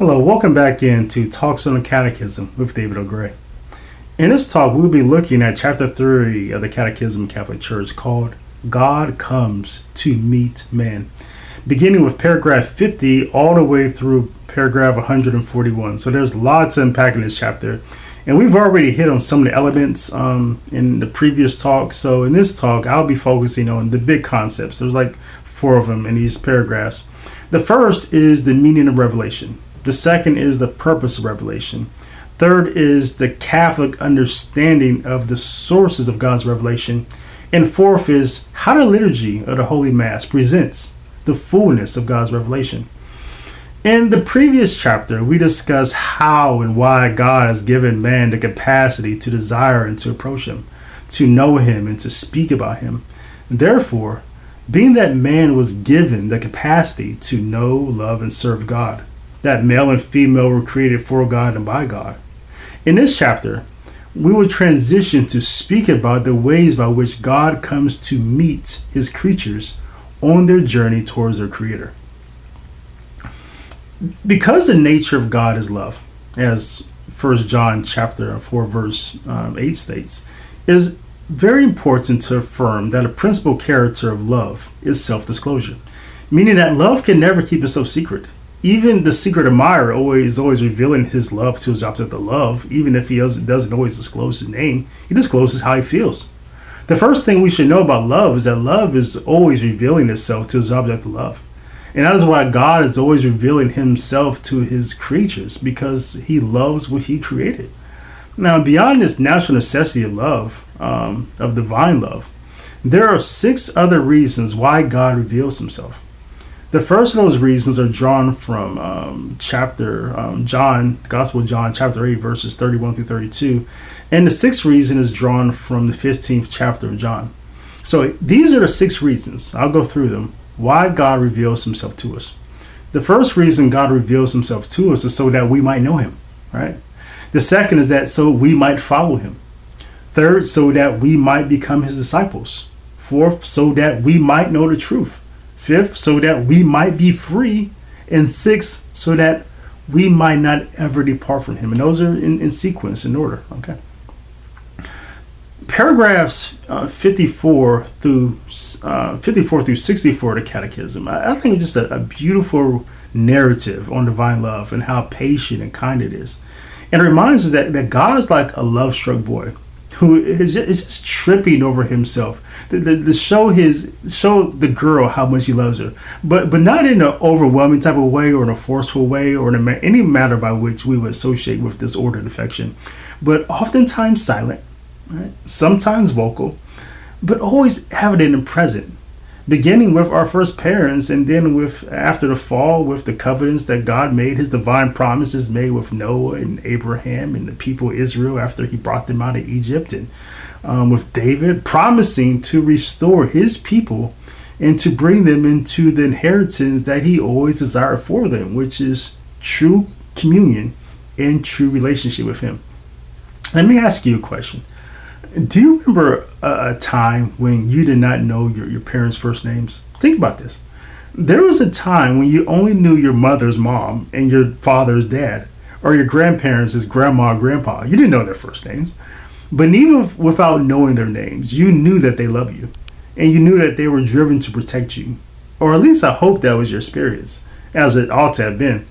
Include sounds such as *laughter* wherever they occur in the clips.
Hello, welcome back into Talks on the Catechism with David L. Gray. In this talk, we'll be looking at chapter 3 of the Catechism Catholic Church called God Comes to Meet Man, beginning with paragraph 50 all the way through paragraph 141. So there's lots to unpack in this chapter. And we've already hit on some of the elements um, in the previous talk. So in this talk, I'll be focusing on the big concepts. There's like four of them in these paragraphs. The first is the meaning of revelation. The second is the purpose of revelation. Third is the Catholic understanding of the sources of God's revelation. And fourth is how the liturgy of the Holy Mass presents the fullness of God's revelation. In the previous chapter, we discussed how and why God has given man the capacity to desire and to approach Him, to know Him, and to speak about Him. Therefore, being that man was given the capacity to know, love, and serve God, that male and female were created for God and by God. In this chapter, we will transition to speak about the ways by which God comes to meet his creatures on their journey towards their creator. Because the nature of God is love, as First John chapter 4 verse um, 8 states, is very important to affirm that a principal character of love is self-disclosure, meaning that love can never keep itself secret even the secret admirer always always revealing his love to his object of love, even if he doesn't, doesn't always disclose his name, he discloses how he feels. The first thing we should know about love is that love is always revealing itself to his object of love. And that is why God is always revealing himself to his creatures, because he loves what he created. Now, beyond this natural necessity of love, um, of divine love, there are six other reasons why God reveals himself. The first of those reasons are drawn from um, chapter um, John, Gospel of John, chapter 8, verses 31 through 32. And the sixth reason is drawn from the 15th chapter of John. So these are the six reasons, I'll go through them, why God reveals himself to us. The first reason God reveals himself to us is so that we might know him, right? The second is that so we might follow him. Third, so that we might become his disciples. Fourth, so that we might know the truth. Fifth, so that we might be free. And sixth, so that we might not ever depart from him. And those are in, in sequence, in order. Okay. Paragraphs uh, 54 through uh, 54 through 64 of the Catechism, I, I think it's just a, a beautiful narrative on divine love and how patient and kind it is. And it reminds us that, that God is like a love struck boy who is just, is just tripping over himself. To, show his show the girl how much he loves her, but but not in an overwhelming type of way or in a forceful way or in a, any matter by which we would associate with disordered affection, but oftentimes silent, right? sometimes vocal, but always evident and present beginning with our first parents and then with after the fall with the covenants that God made his divine promises made with Noah and Abraham and the people of Israel after he brought them out of Egypt and um, with David promising to restore his people and to bring them into the inheritance that he always desired for them which is true communion and true relationship with him. Let me ask you a question do you remember a, a, time when you did not know your, your parents' first names? Think about this. There was a time when you only knew your mother's mom and your father's dad, or your grandparents' as grandma and grandpa. You didn't know their first names. But even without knowing their names, you knew that they love you. And you knew that they were driven to protect you. Or at least I hope that was your experience, as it ought to have been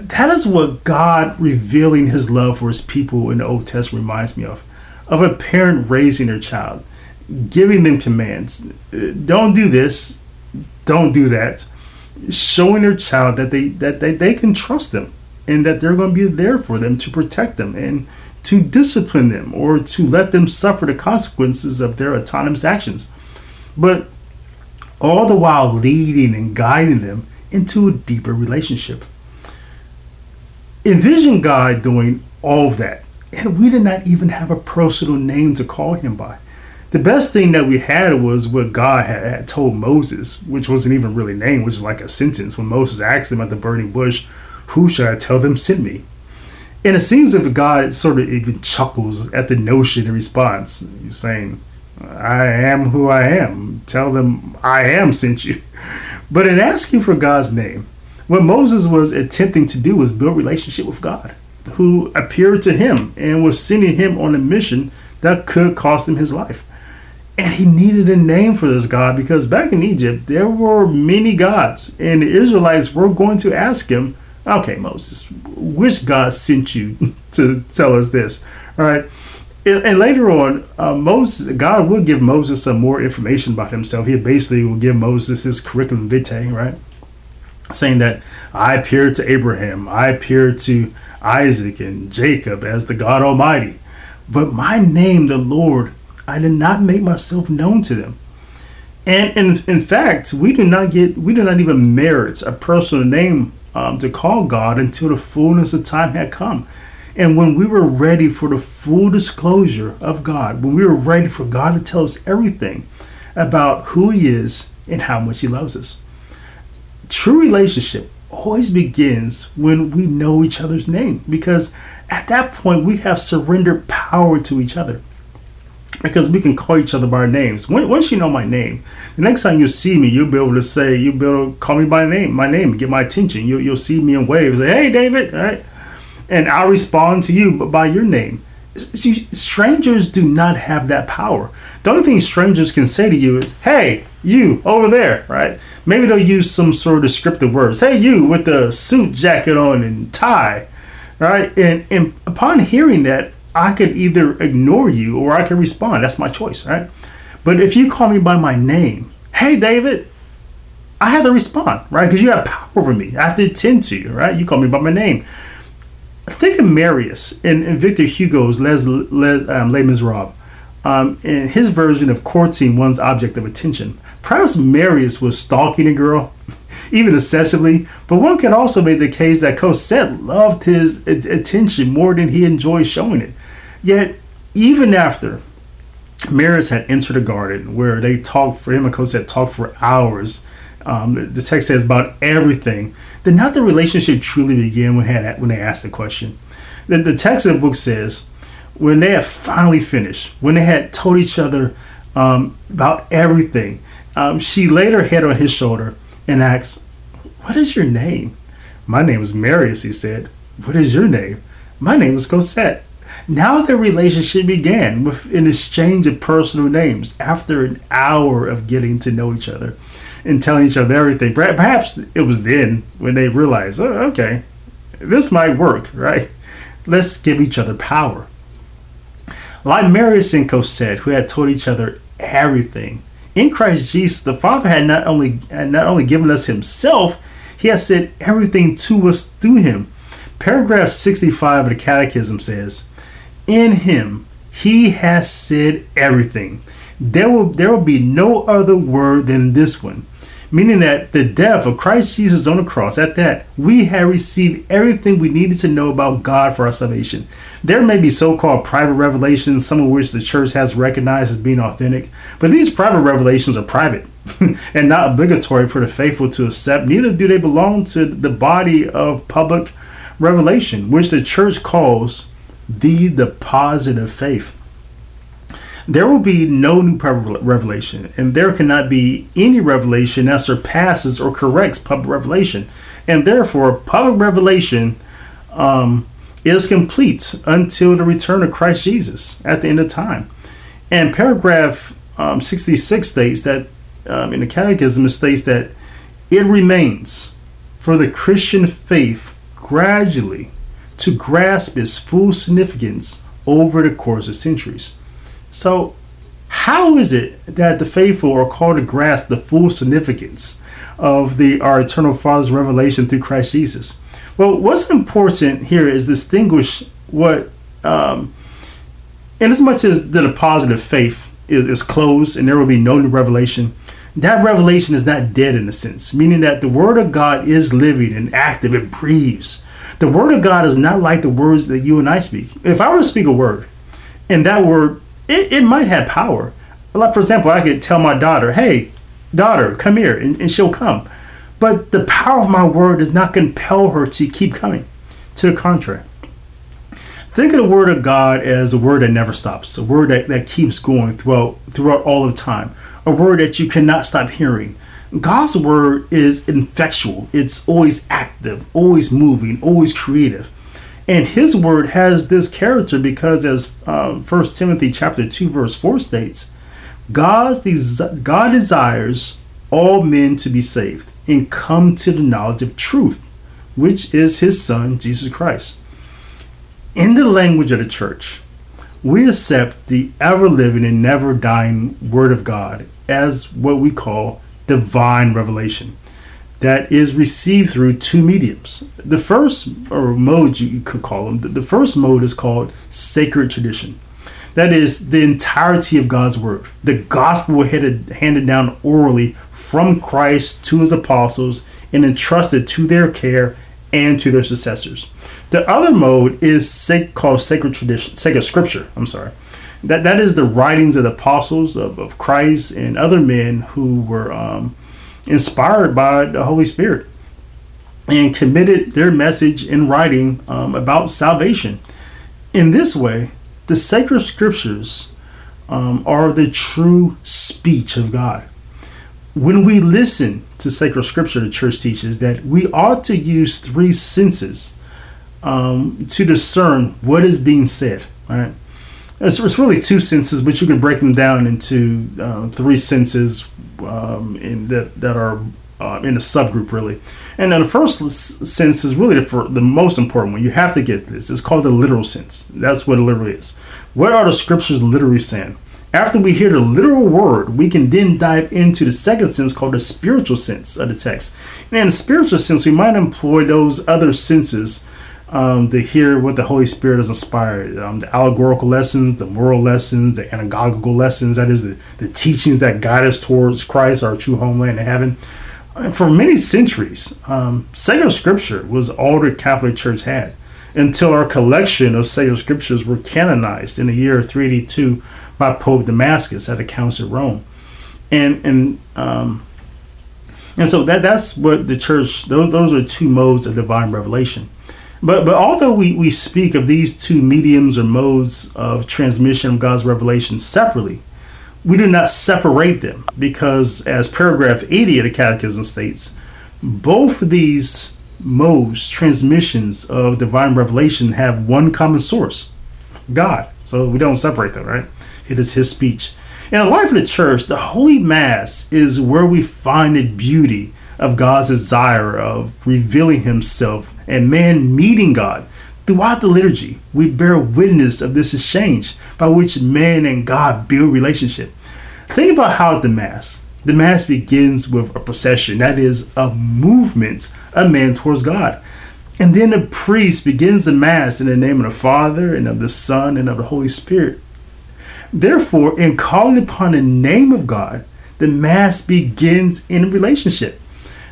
that is what God revealing his love for his people in the Old Testament reminds me of. Of a parent raising their child, giving them commands. Don't do this, don't do that. Showing their child that they that they, they can trust them and that they're going to be there for them to protect them and to discipline them or to let them suffer the consequences of their autonomous actions. But all the while leading and guiding them into a deeper relationship envision God doing all that. And we did not even have a personal name to call him by. The best thing that we had was what God had, told Moses, which wasn't even really named, which is like a sentence. When Moses asked him at the burning bush, Who should I tell them sent me? And it seems if God sort of even chuckles at the notion in response. Saying, I am who I am. Tell them I am sent you. *laughs* But in asking for God's name, What Moses was attempting to do was build relationship with God, who appeared to him and was sending him on a mission that could cost him his life. And he needed a name for this God because back in Egypt, there were many gods, and the Israelites were going to ask him, Okay, Moses, which God sent you *laughs* to tell us this? All right. And, later on, uh, Moses, God will give Moses some more information about himself. He basically will give Moses his curriculum vitae, right? Saying that I appeared to Abraham, I appeared to Isaac and Jacob as the God Almighty. But my name, the Lord, I did not make myself known to them. And in, in fact, we do not get, we do not even merit a personal name um, to call God until the fullness of time had come. And when we were ready for the full disclosure of God, when we were ready for God to tell us everything about who He is and how much He loves us. True relationship always begins when we know each other's name because at that point we have surrendered power to each other because we can call each other by our names. Once you know my name, the next time you see me, you'll be able to say, you'll be able to call me by name, my name, get my attention. You'll, you'll see me in waves, say, hey, David, all right? And I'll respond to you by your name. See, strangers do not have that power. The only thing strangers can say to you is, hey, you over there, right? Maybe they'll use some sort of descriptive words. Hey, you with the suit jacket on and tie, right? And, and upon hearing that, I could either ignore you or I could respond. That's my choice, right? But if you call me by my name, hey, David, I have to respond, right? Because you have power over me. I have to attend to you, right? You call me by my name. Think of Marius in, Victor Hugo's Les, Les, um, Les Miserables. Um, in his version of courting one's object of attention. Perhaps Marius was stalking a girl, *laughs* even excessively, but one could also make the case that Cosette loved his attention more than he enjoyed showing it. Yet, even after Marius had entered the garden where they talked for him and Cosette talked for hours, um, the text says about everything, did not the relationship truly begin when, had, when they asked the question? The, the text of the book says, when they had finally finished, when they had told each other um, about everything, um, she laid her head on his shoulder and asked, What is your name? My name is Marius, he said. What is your name? My name is Cosette. Now their relationship began with an exchange of personal names after an hour of getting to know each other and telling each other everything. Perhaps it was then when they realized, oh, okay, this might work, right? Let's give each other power. Like Marius and Cosette, who had told each other everything, in Christ Jesus, the Father had not only had not only given us Himself, He has said everything to us through Him. Paragraph 65 of the Catechism says, in him he has said everything. There will there will be no other word than this one. Meaning that the death of Christ Jesus on the cross, at that, we have received everything we needed to know about God for our salvation. There may be so called private revelations, some of which the church has recognized as being authentic, but these private revelations are private *laughs* and not obligatory for the faithful to accept. Neither do they belong to the body of public revelation, which the church calls the deposit of faith. There will be no new revelation, and there cannot be any revelation that surpasses or corrects public revelation. And therefore, public revelation um, is complete until the return of Christ Jesus at the end of time. And paragraph um, 66 states that um, in the Catechism, it states that it remains for the Christian faith gradually to grasp its full significance over the course of centuries. So, how is it that the faithful are called to grasp the full significance of the our eternal Father's revelation through Christ Jesus? Well, what's important here is distinguish what, um, in as much as the deposit of faith is, is closed and there will be no new revelation, that revelation is not dead in a sense, meaning that the Word of God is living and active, it breathes. The word of God is not like the words that you and I speak. If I were to speak a word, and that word, it, it might have power. Like, for example, I could tell my daughter, hey, daughter, come here, and, and she'll come. But the power of my word does not compel her to keep coming. To the contrary. Think of the word of God as a word that never stops, a word that, that keeps going throughout throughout all of time, a word that you cannot stop hearing, God's word is effectual. It's always active, always moving, always creative. And his word has this character because as uh, 1 Timothy chapter 2 verse 4 states, God's God desires all men to be saved and come to the knowledge of truth, which is his son Jesus Christ. In the language of the church, we accept the ever living and never dying word of God as what we call divine revelation that is received through two mediums. The first, or mode you could call them, the first mode is called sacred tradition. That is the entirety of God's word. The gospel handed, handed down orally from Christ to his apostles and entrusted to their care and to their successors. The other mode is called sacred tradition, sacred scripture. I'm sorry. That that is the writings of the apostles of, of Christ and other men who were um, inspired by the Holy Spirit and committed their message in writing um, about salvation. In this way, the sacred scriptures um, are the true speech of God. When we listen to sacred scripture, the church teaches that we ought to use three senses um, to discern what is being said. Right? It's, it's, really two senses, but you can break them down into uh, three senses um, in that that are uh, in a subgroup really. And then the first sense is really the, the most important one. You have to get this. It's called the literal sense. That's what it literally is. What are the scriptures literally saying? After we hear the literal word, we can then dive into the second sense called the spiritual sense of the text. And in the spiritual sense, we might employ those other senses um, to hear what the Holy Spirit has inspired. Um, the allegorical lessons, the moral lessons, the anagogical lessons, that is, the, the teachings that guide us towards Christ, our true homeland in heaven. And for many centuries, um, sacred scripture was all the Catholic Church had until our collection of sacred scriptures were canonized in the year 382 by Pope Damasus at the Council of Rome. And, and, um, and so that, that's what the church, those, those are two modes of divine revelation. But but although we, we speak of these two mediums or modes of transmission of God's revelation separately, we do not separate them because, as paragraph 80 of the Catechism states, both of these modes, transmissions of divine revelation, have one common source God. So we don't separate them, right? It is His speech. In the life of the church, the Holy Mass is where we find the beauty of God's desire of revealing Himself and man meeting God. Throughout the liturgy, we bear witness of this exchange by which man and God build relationship. Think about how the Mass. The Mass begins with a procession, that is, a movement of man towards God. And then the priest begins the Mass in the name of the Father and of the Son and of the Holy Spirit. Therefore, in calling upon the name of God, the Mass begins in relationship.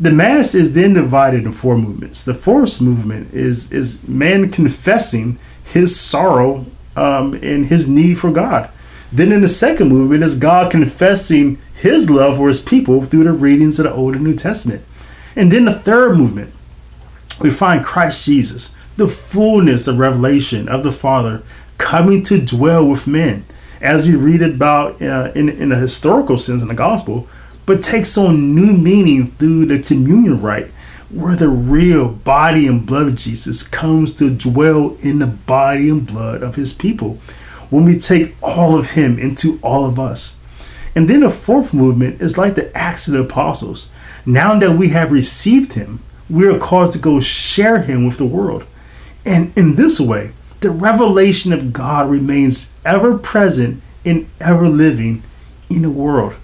The Mass is then divided in four movements. The first movement is, is man confessing his sorrow um, and his need for God. Then in the second movement is God confessing his love for his people through the readings of the Old and New Testament. And then the third movement, we find Christ Jesus, the fullness of revelation of the Father coming to dwell with men. As we read about uh, in, in a historical sense in the gospel, but takes on new meaning through the communion rite, where the real body and blood of Jesus comes to dwell in the body and blood of his people when we take all of him into all of us. And then the fourth movement is like the Acts of the Apostles. Now that we have received him, we are called to go share him with the world. And in this way, the revelation of God remains ever present and ever living in the world.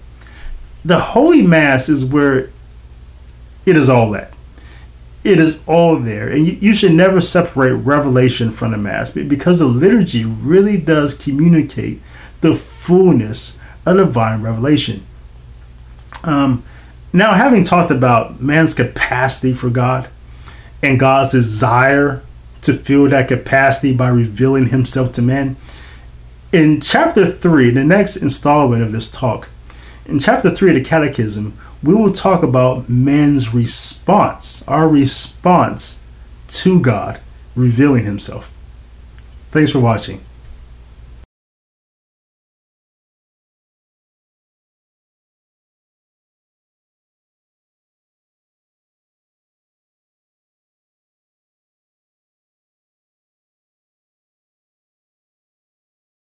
The Holy Mass is where it is all at it is all there. And you, should never separate revelation from the Mass because the liturgy really does communicate the fullness of divine revelation. Um, now, having talked about man's capacity for God and God's desire to fill that capacity by revealing himself to man, in chapter 3, the next installment of this talk, in chapter 3 of the Catechism, we will talk about man's response, our response to God revealing himself. Thanks for watching.